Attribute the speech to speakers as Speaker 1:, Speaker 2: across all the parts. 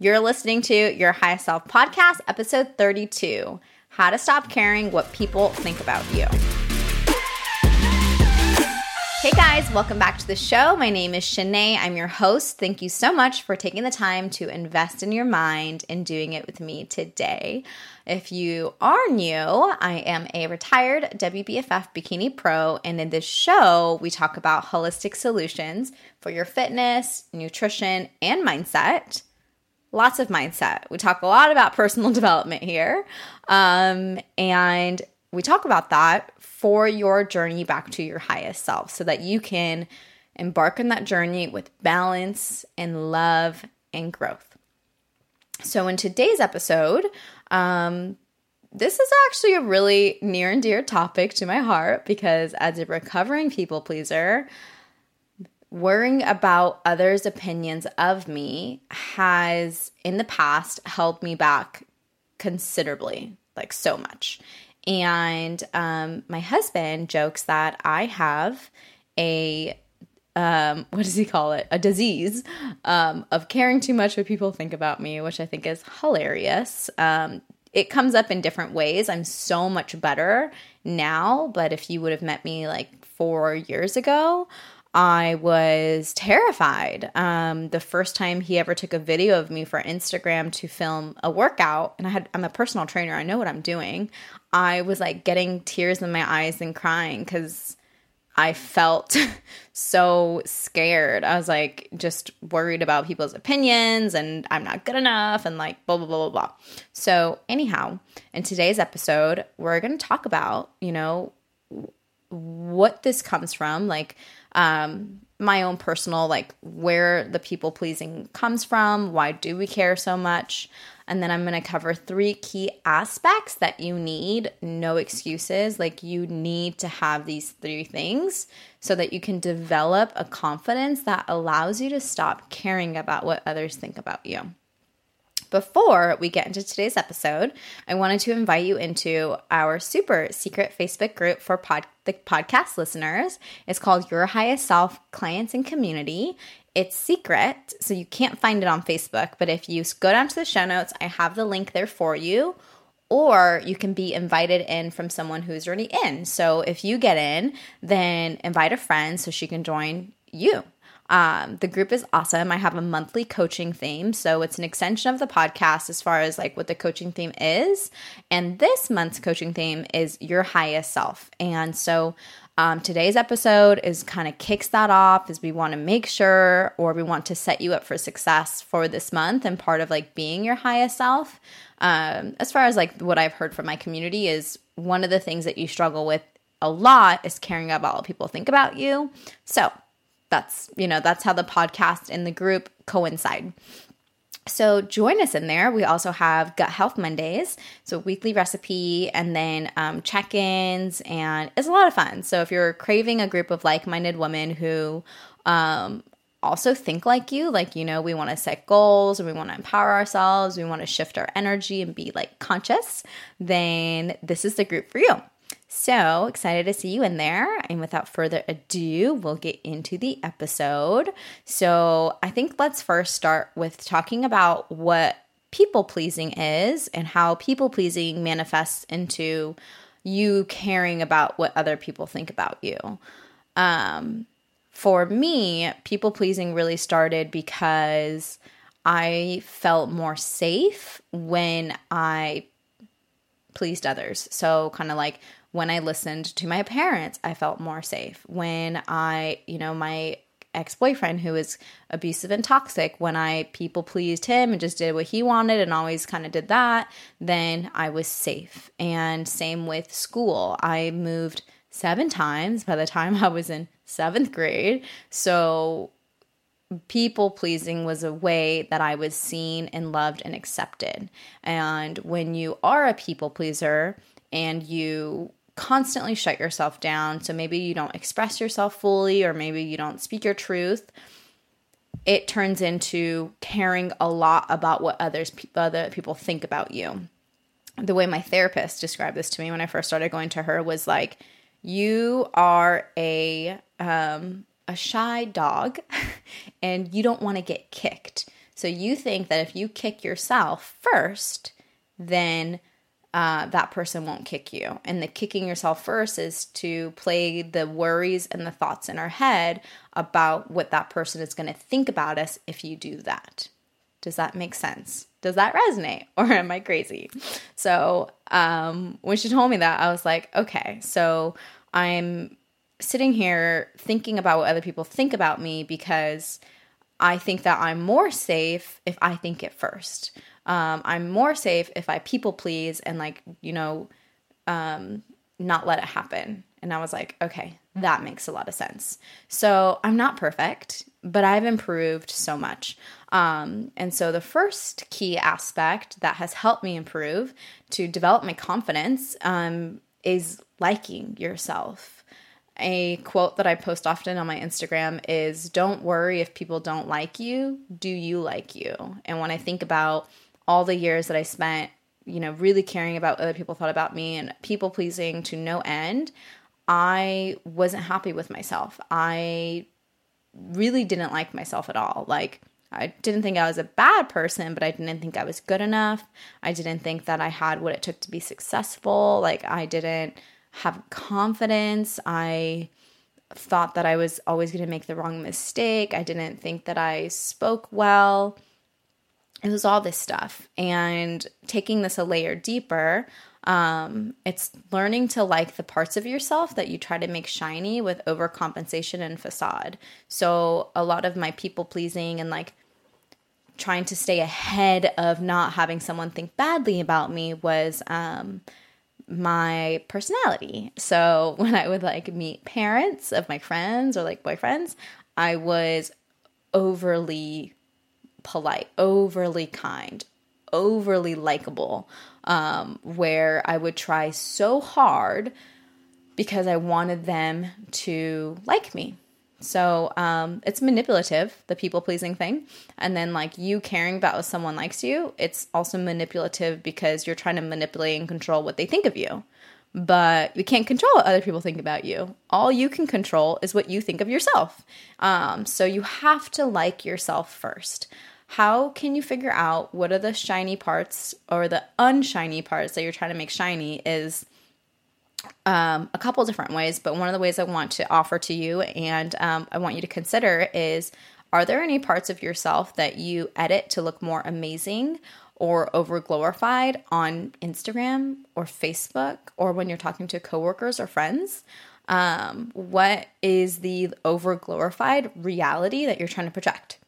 Speaker 1: You're listening to Your Highest Self podcast, episode 32 How to Stop Caring What People Think About You. Hey guys, welcome back to the show. My name is Shanae. I'm your host. Thank you so much for taking the time to invest in your mind and doing it with me today. If you are new, I am a retired WBFF bikini pro, and in this show, we talk about holistic solutions for your fitness, nutrition, and mindset. Lots of mindset. We talk a lot about personal development here. Um, and we talk about that for your journey back to your highest self so that you can embark on that journey with balance and love and growth. So, in today's episode, um, this is actually a really near and dear topic to my heart because as a recovering people pleaser, worrying about others' opinions of me has in the past held me back considerably, like so much. And um, my husband jokes that I have a um, what does he call it? A disease um, of caring too much what people think about me, which I think is hilarious. Um, it comes up in different ways. I'm so much better now, but if you would have met me like four years ago, I was terrified. Um, the first time he ever took a video of me for Instagram to film a workout, and I had I'm a personal trainer, I know what I'm doing. I was like getting tears in my eyes and crying because I felt so scared. I was like just worried about people's opinions and I'm not good enough and like blah, blah, blah, blah, blah. So, anyhow, in today's episode, we're going to talk about, you know, what this comes from, like um, my own personal, like where the people pleasing comes from, why do we care so much? And then I'm going to cover three key aspects that you need, no excuses. Like you need to have these three things so that you can develop a confidence that allows you to stop caring about what others think about you. Before we get into today's episode, I wanted to invite you into our super secret Facebook group for pod- the podcast listeners. It's called Your Highest Self Clients and Community. It's secret, so you can't find it on Facebook, but if you go down to the show notes, I have the link there for you. Or you can be invited in from someone who's already in. So if you get in, then invite a friend so she can join you. Um, the group is awesome. I have a monthly coaching theme. So it's an extension of the podcast as far as like what the coaching theme is. And this month's coaching theme is your highest self. And so um, today's episode is kind of kicks that off as we want to make sure or we want to set you up for success for this month and part of like being your highest self. Um, as far as like what I've heard from my community is one of the things that you struggle with a lot is caring about what people think about you. So that's you know that's how the podcast and the group coincide so join us in there. We also have Gut Health Mondays, so weekly recipe and then um, check ins, and it's a lot of fun. So if you're craving a group of like minded women who um, also think like you, like, you know, we want to set goals and we want to empower ourselves, we want to shift our energy and be like conscious, then this is the group for you. So excited to see you in there. And without further ado, we'll get into the episode. So I think let's first start with talking about what people pleasing is and how people pleasing manifests into you caring about what other people think about you. Um, for me, people pleasing really started because I felt more safe when I pleased others. So, kind of like when I listened to my parents, I felt more safe. When I, you know, my ex-boyfriend who was abusive and toxic when i people pleased him and just did what he wanted and always kind of did that then i was safe. And same with school. I moved seven times by the time i was in seventh grade. So people pleasing was a way that i was seen and loved and accepted. And when you are a people pleaser and you constantly shut yourself down. So maybe you don't express yourself fully, or maybe you don't speak your truth. It turns into caring a lot about what others other people think about you. The way my therapist described this to me when I first started going to her was like, "You are a um, a shy dog, and you don't want to get kicked." So you think that if you kick yourself first, then uh, that person won't kick you. And the kicking yourself first is to play the worries and the thoughts in our head about what that person is going to think about us if you do that. Does that make sense? Does that resonate? Or am I crazy? So, um, when she told me that, I was like, okay, so I'm sitting here thinking about what other people think about me because I think that I'm more safe if I think it first. Um, I'm more safe if I people please and like, you know, um, not let it happen. And I was like, okay, that makes a lot of sense. So I'm not perfect, but I've improved so much. Um, and so the first key aspect that has helped me improve to develop my confidence um, is liking yourself a quote that I post often on my Instagram is Don't worry if people don't like you. Do you like you? And when I think about all the years that I spent, you know, really caring about what other people thought about me and people pleasing to no end, I wasn't happy with myself. I really didn't like myself at all. Like, I didn't think I was a bad person, but I didn't think I was good enough. I didn't think that I had what it took to be successful. Like, I didn't have confidence. I thought that I was always going to make the wrong mistake. I didn't think that I spoke well. It was all this stuff. And taking this a layer deeper, um, it's learning to like the parts of yourself that you try to make shiny with overcompensation and facade. So, a lot of my people pleasing and like trying to stay ahead of not having someone think badly about me was um, my personality. So when I would like meet parents of my friends or like boyfriends, I was overly polite, overly kind, overly likable, um, where I would try so hard because I wanted them to like me. So um, it's manipulative, the people pleasing thing. And then, like, you caring about if someone likes you, it's also manipulative because you're trying to manipulate and control what they think of you. But you can't control what other people think about you. All you can control is what you think of yourself. Um, so you have to like yourself first. How can you figure out what are the shiny parts or the unshiny parts that you're trying to make shiny? Is um, a couple different ways, but one of the ways I want to offer to you and um, I want you to consider is are there any parts of yourself that you edit to look more amazing or over glorified on Instagram or Facebook or when you're talking to coworkers or friends? Um, what is the over glorified reality that you're trying to project?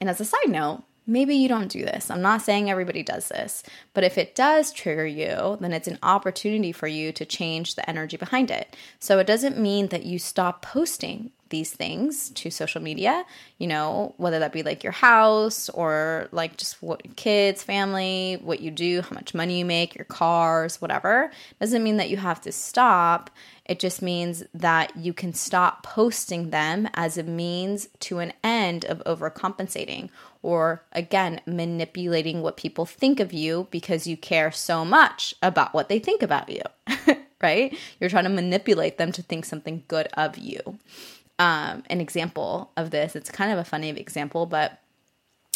Speaker 1: And as a side note, maybe you don't do this. I'm not saying everybody does this, but if it does trigger you, then it's an opportunity for you to change the energy behind it. So it doesn't mean that you stop posting these things to social media, you know, whether that be like your house or like just what kids, family, what you do, how much money you make, your cars, whatever. Doesn't mean that you have to stop. It just means that you can stop posting them as a means to an end of overcompensating or again manipulating what people think of you because you care so much about what they think about you. right? You're trying to manipulate them to think something good of you um, an example of this. It's kind of a funny example, but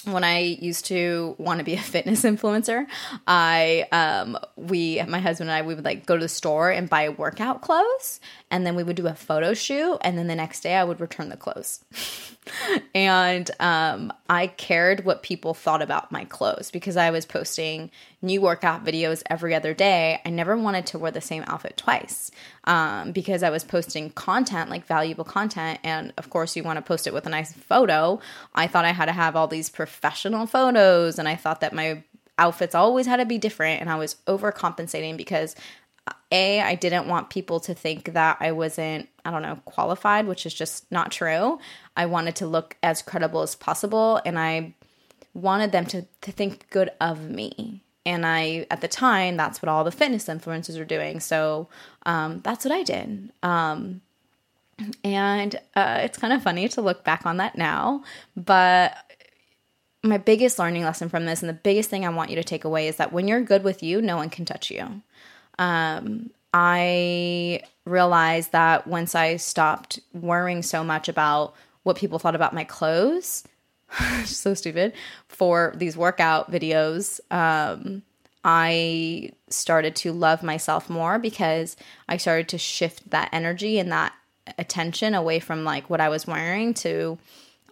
Speaker 1: when I used to want to be a fitness influencer, I um we my husband and I we would like go to the store and buy workout clothes and then we would do a photo shoot and then the next day I would return the clothes. and um I cared what people thought about my clothes because I was posting new workout videos every other day. I never wanted to wear the same outfit twice. Um because I was posting content like valuable content and of course you want to post it with a nice photo. I thought I had to have all these professional photos and I thought that my outfits always had to be different and I was overcompensating because a I didn't want people to think that I wasn't I don't know qualified which is just not true. I wanted to look as credible as possible and I wanted them to to think good of me. And I at the time that's what all the fitness influencers were doing. So um, that's what I did. Um, and uh, it's kind of funny to look back on that now, but my biggest learning lesson from this and the biggest thing I want you to take away is that when you're good with you, no one can touch you. Um, I realized that once I stopped worrying so much about what people thought about my clothes, so stupid, for these workout videos, um, I started to love myself more because I started to shift that energy and that attention away from like what I was wearing to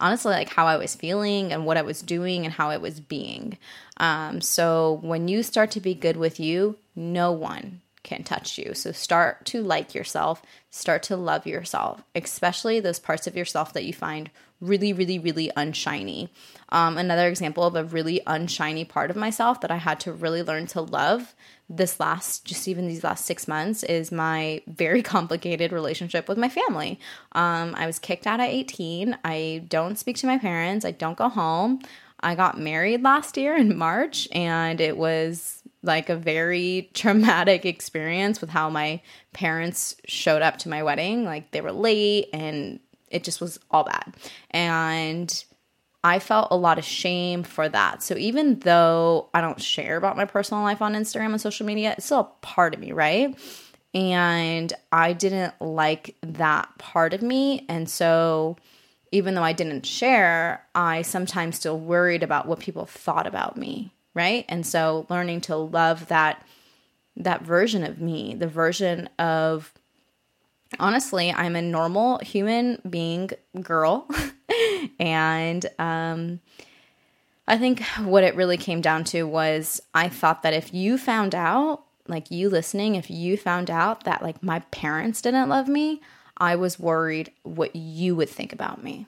Speaker 1: honestly like how I was feeling and what I was doing and how I was being. Um, so when you start to be good with you, no one can touch you. So start to like yourself, start to love yourself, especially those parts of yourself that you find really, really, really unshiny. Um, another example of a really unshiny part of myself that I had to really learn to love this last, just even these last six months, is my very complicated relationship with my family. Um, I was kicked out at 18. I don't speak to my parents, I don't go home. I got married last year in March, and it was like a very traumatic experience with how my parents showed up to my wedding. Like they were late and it just was all bad. And I felt a lot of shame for that. So even though I don't share about my personal life on Instagram and social media, it's still a part of me, right? And I didn't like that part of me. And so even though I didn't share, I sometimes still worried about what people thought about me, right? And so learning to love that that version of me, the version of honestly, I'm a normal human being girl. and um, I think what it really came down to was I thought that if you found out, like you listening, if you found out that like my parents didn't love me, I was worried what you would think about me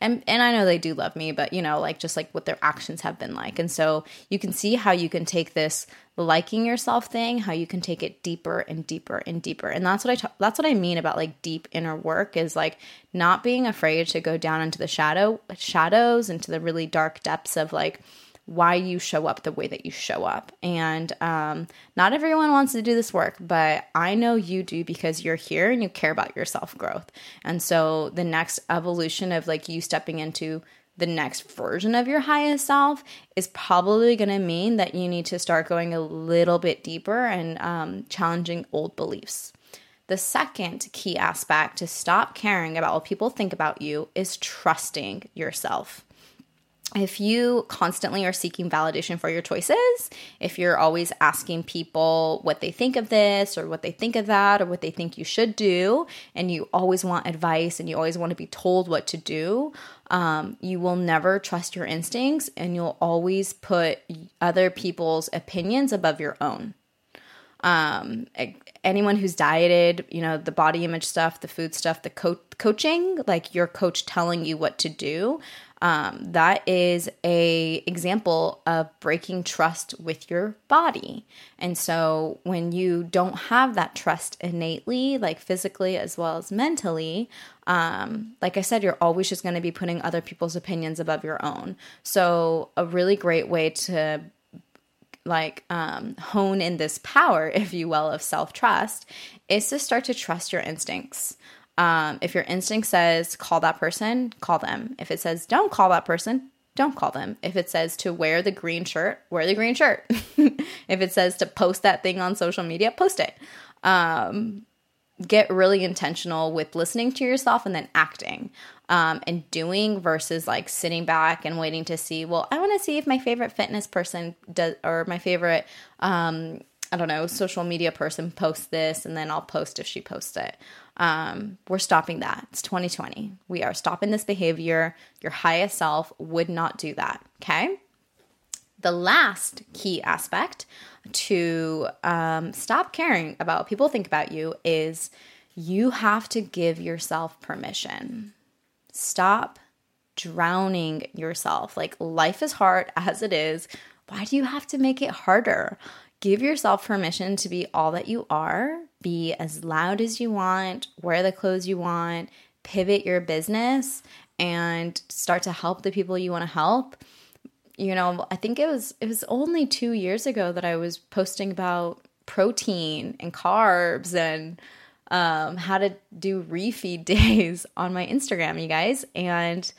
Speaker 1: and and I know they do love me, but you know, like just like what their actions have been like. And so you can see how you can take this liking yourself thing, how you can take it deeper and deeper and deeper. And that's what I ta- that's what I mean about like deep inner work is like not being afraid to go down into the shadow shadows into the really dark depths of like why you show up the way that you show up. And um, not everyone wants to do this work, but I know you do because you're here and you care about your self growth. And so the next evolution of like you stepping into the next version of your highest self is probably going to mean that you need to start going a little bit deeper and um, challenging old beliefs. The second key aspect to stop caring about what people think about you is trusting yourself if you constantly are seeking validation for your choices, if you're always asking people what they think of this or what they think of that or what they think you should do, and you always want advice and you always want to be told what to do, um, you will never trust your instincts and you'll always put other people's opinions above your own. Um, anyone who's dieted, you know, the body image stuff, the food stuff, the co- coaching, like your coach telling you what to do, um, that is a example of breaking trust with your body. And so when you don't have that trust innately like physically as well as mentally um, like i said you're always just going to be putting other people's opinions above your own. So a really great way to like um, hone in this power if you will of self-trust is to start to trust your instincts um, if your instinct says call that person, call them. If it says don't call that person, don't call them. If it says to wear the green shirt, wear the green shirt. if it says to post that thing on social media, post it. Um, get really intentional with listening to yourself and then acting um, and doing versus like sitting back and waiting to see, well, I want to see if my favorite fitness person does or my favorite, um, I don't know, social media person posts this and then I'll post if she posts it. Um, we're stopping that. It's 2020. We are stopping this behavior. Your highest self would not do that. Okay. The last key aspect to um, stop caring about what people think about you is you have to give yourself permission. Stop drowning yourself. Like life is hard as it is. Why do you have to make it harder? Give yourself permission to be all that you are be as loud as you want, wear the clothes you want, pivot your business and start to help the people you want to help. You know, I think it was it was only 2 years ago that I was posting about protein and carbs and um, how to do refeed days on my Instagram, you guys. And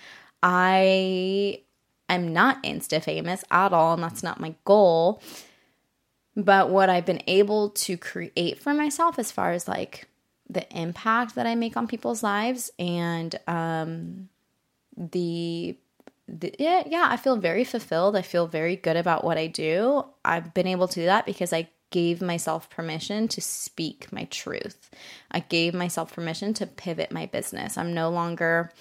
Speaker 1: I am not Insta famous at all, and that's not my goal. But what I've been able to create for myself as far as like the impact that I make on people's lives and um, the th- yeah, yeah, I feel very fulfilled. I feel very good about what I do. I've been able to do that because I gave myself permission to speak my truth. I gave myself permission to pivot my business. I'm no longer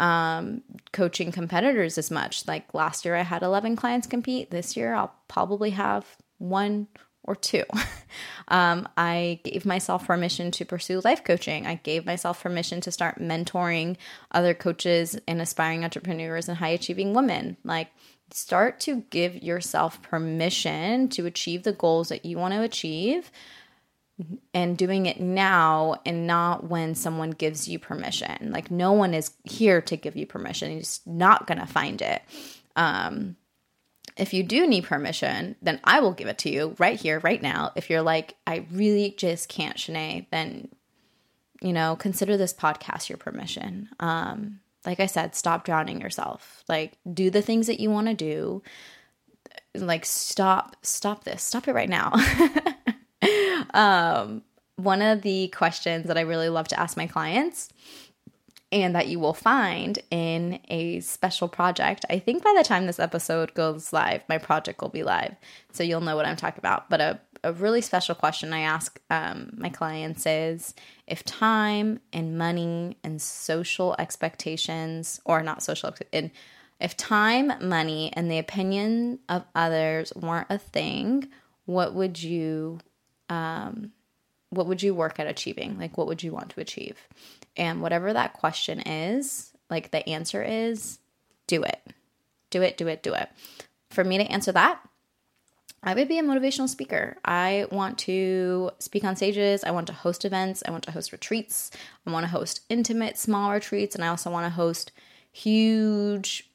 Speaker 1: um, coaching competitors as much. Like last year, I had 11 clients compete. This year, I'll probably have one or two. um, I gave myself permission to pursue life coaching. I gave myself permission to start mentoring other coaches and aspiring entrepreneurs and high achieving women. Like, start to give yourself permission to achieve the goals that you want to achieve and doing it now and not when someone gives you permission. Like no one is here to give you permission. You're just not going to find it. Um, if you do need permission, then I will give it to you right here, right now. If you're like, I really just can't, Shanae, then, you know, consider this podcast your permission. Um, like I said, stop drowning yourself. Like, do the things that you want to do. Like, stop, stop this, stop it right now. um, one of the questions that I really love to ask my clients and that you will find in a special project. I think by the time this episode goes live, my project will be live. So you'll know what I'm talking about. But a, a really special question I ask um, my clients is if time and money and social expectations, or not social, in, if time, money, and the opinion of others weren't a thing, what would you um, what would you work at achieving? Like, what would you want to achieve? And whatever that question is, like the answer is, do it. Do it, do it, do it. For me to answer that, I would be a motivational speaker. I want to speak on stages. I want to host events. I want to host retreats. I want to host intimate, small retreats. And I also want to host huge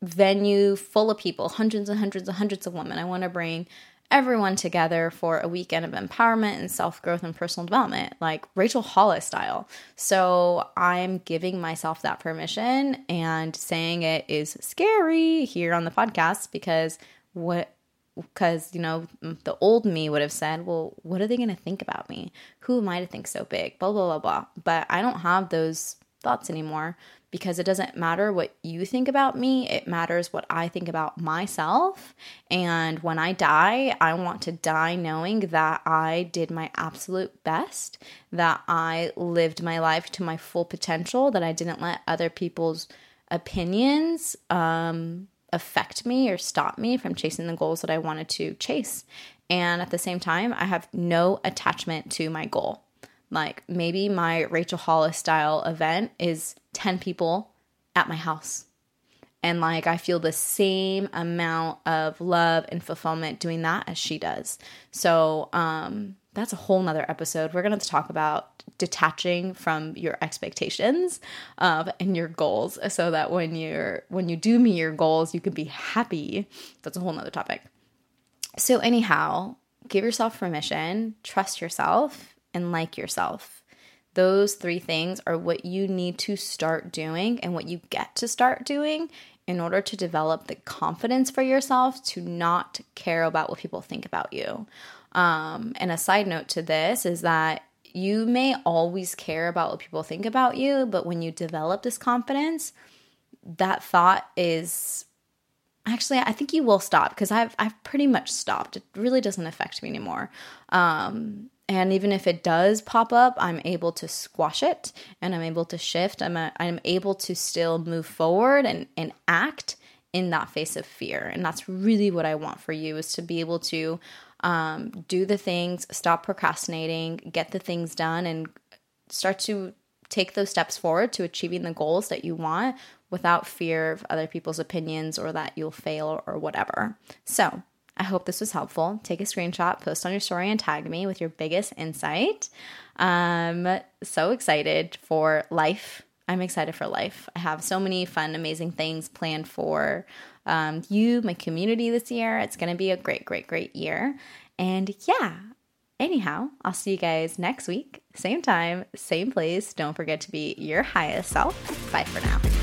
Speaker 1: venue full of people, hundreds and hundreds and hundreds of women. I want to bring everyone together for a weekend of empowerment and self growth and personal development, like Rachel Hollis style. So I'm giving myself that permission and saying it is scary here on the podcast because what because you know the old me would have said well what are they going to think about me? Who am i to think so big? Blah blah blah blah. But i don't have those thoughts anymore because it doesn't matter what you think about me, it matters what I think about myself. And when I die, I want to die knowing that I did my absolute best, that I lived my life to my full potential, that I didn't let other people's opinions um, affect me or stop me from chasing the goals that I wanted to chase. And at the same time, I have no attachment to my goal. Like maybe my Rachel Hollis style event is 10 people at my house. And like I feel the same amount of love and fulfillment doing that as she does. So um that's a whole nother episode. We're gonna talk about detaching from your expectations uh, and your goals so that when you're when you do meet your goals, you can be happy. That's a whole nother topic. So anyhow, give yourself permission, trust yourself, and like yourself. Those three things are what you need to start doing and what you get to start doing in order to develop the confidence for yourself to not care about what people think about you. Um, and a side note to this is that you may always care about what people think about you, but when you develop this confidence, that thought is actually I think you will stop because I've I've pretty much stopped. It really doesn't affect me anymore. Um, and even if it does pop up i'm able to squash it and i'm able to shift. I'm, a, I'm able to still move forward and, and act in that face of fear. And that's really what i want for you is to be able to um, do the things stop procrastinating get the things done and start to take those steps forward to achieving the goals that you want without fear of other people's opinions or that you'll fail or whatever. So I hope this was helpful. Take a screenshot, post on your story, and tag me with your biggest insight. Um, so excited for life. I'm excited for life. I have so many fun, amazing things planned for um, you, my community this year. It's going to be a great, great, great year. And yeah, anyhow, I'll see you guys next week. Same time, same place. Don't forget to be your highest self. Bye for now.